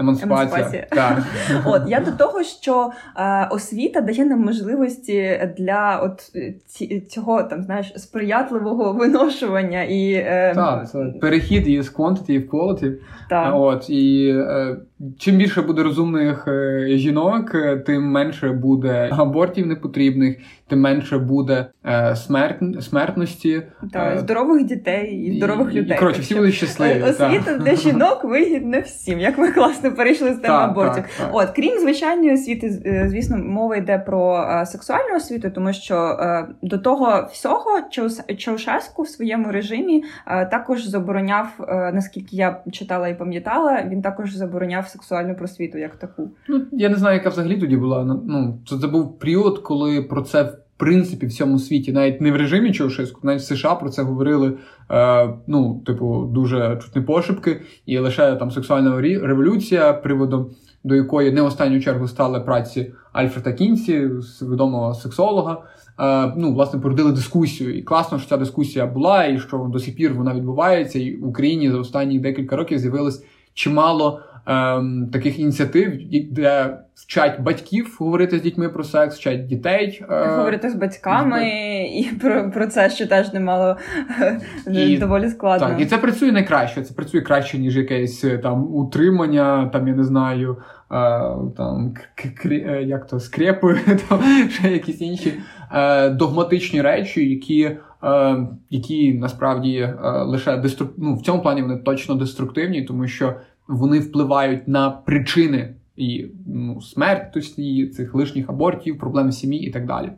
Емансипація. Емансипація. Так. От я до того, що е, освіта дає нам можливості для от ці, цього там знаєш сприятливого виношування і е, Так, це перехід із quantity в quality. та. От і е, чим більше буде розумних е, жінок, е, тим менше буде абортів непотрібних, тим менше буде е, смертн- смертності. та здорових дітей і здорових і, людей. І, коротше, всі будуть щасливі. Освіта для жінок вигідна всім, як ми класно перейшли з теми абортів. так, так. От, крім звичайної освіти, звісно, мова йде про сексуальну освіту, тому що до того всього Чаушеску в своєму режимі також забороняв, наскільки я читала і пам'ятала, він також забороняв сексуальну просвіту як таку. Ну, я не знаю, яка взагалі тоді була. Ну, це, це був період, коли про це в принципі в всьому світі, навіть не в режимі Чаушеску, навіть в США про це говорили. Е, ну, типу, дуже чутні пошепки, і лише там сексуальна революція, приводом до якої не останню чергу стали праці Альфреда Кінсі, з- відомого сексолога. Е, ну, власне, породили дискусію. І класно, що ця дискусія була, і що до сих пір вона відбувається. І в Україні за останні декілька років з'явилось чимало ем, таких ініціатив, де вчать батьків говорити з дітьми про секс, вчать дітей. е, Говорити з батьками і про, про це, що теж немало І- доволі складно. Так, і це працює найкраще. Це працює краще, ніж якесь е, там утримання, там я не знаю, е, там к- крі- е, як то скрепи, там ще якісь інші е, догматичні речі, які, е, які насправді е, лише деструк... ну, в цьому плані вони точно деструктивні, тому що вони впливають на причини і ну, смертності, цих лишніх абортів, проблем в сім'ї і так далі.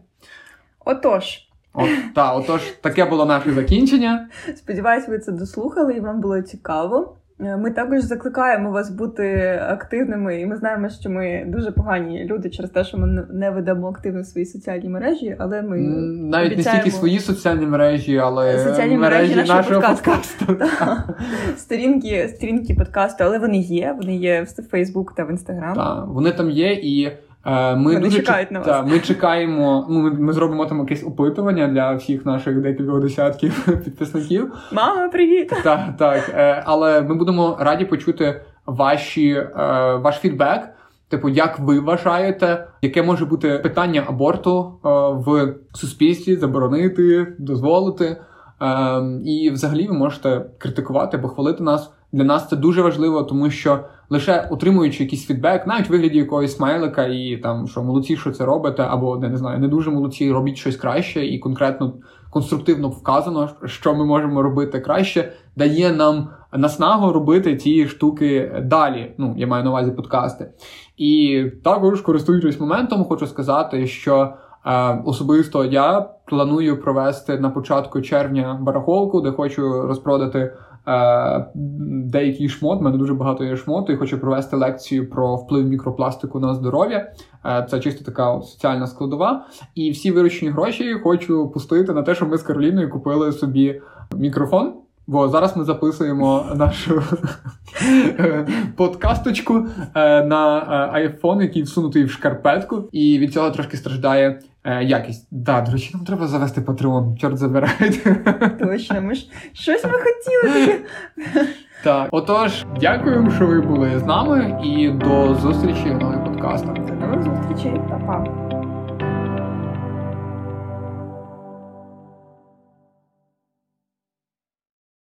Отож. От, та, отож, таке було наше закінчення. Сподіваюсь, ви це дослухали і вам було цікаво. Е, Ми також закликаємо вас бути активними, і ми знаємо, що ми дуже погані люди через те, що ми не- ведемо активно свої соціальні мережі, але ми навіть Навіть не тільки стільки свої соціальні мережі, але Соціальні мережі нашого нашого подкасту. подкасту. сторінки, сторінки подкасту, але вони є. Вони є в Фейсбук та в Інстаграм. Так, вони там є, і ми Вони дуже чекають на вас. та, ми чекаємо. Ну, ми, ми зробимо там якесь опитування для всіх наших декількох десятків підписників. Мама, привіт! Так, так. Е, але ми будемо раді почути ваші, е, ваш фідбек. Типу, як ви вважаєте, яке може бути питання аборту е, в суспільстві, заборонити, дозволити? Е, і взагалі ви можете критикувати або хвалити нас. Для нас це дуже важливо, тому що лише отримуючи якийсь фідбек, навіть в вигляді якогось смайлика, і там що молодці, що це робите, або не, не знаю, не дуже молодці, робіть щось краще і конкретно конструктивно вказано, що ми можемо робити краще, дає нам наснагу робити ці штуки далі. Ну, я маю на увазі подкасти. І також, користуючись моментом, хочу сказати, що е, особисто я планую провести на початку червня барахолку, де хочу розпродати. Е, Деякий шмот, в мене дуже багато є шмоту, і хочу провести лекцію про вплив мікропластику на здоров'я. Е, Це чисто така соціальна складова. І всі виручені гроші хочу пустити на те, що ми з Кароліною купили собі мікрофон. Бо зараз ми записуємо нашу е, подкасточку е, на е, iPhone, який всунутий в шкарпетку, і від цього трошки страждає е, якість. Да, до речі, нам треба завести Patreon, чорт забирайте. Точно, ми ж щось ми хотіли. Так, отож, дякуємо, що ви були з нами, і до зустрічі в нових подкастах. До нових зустрічей, па-па.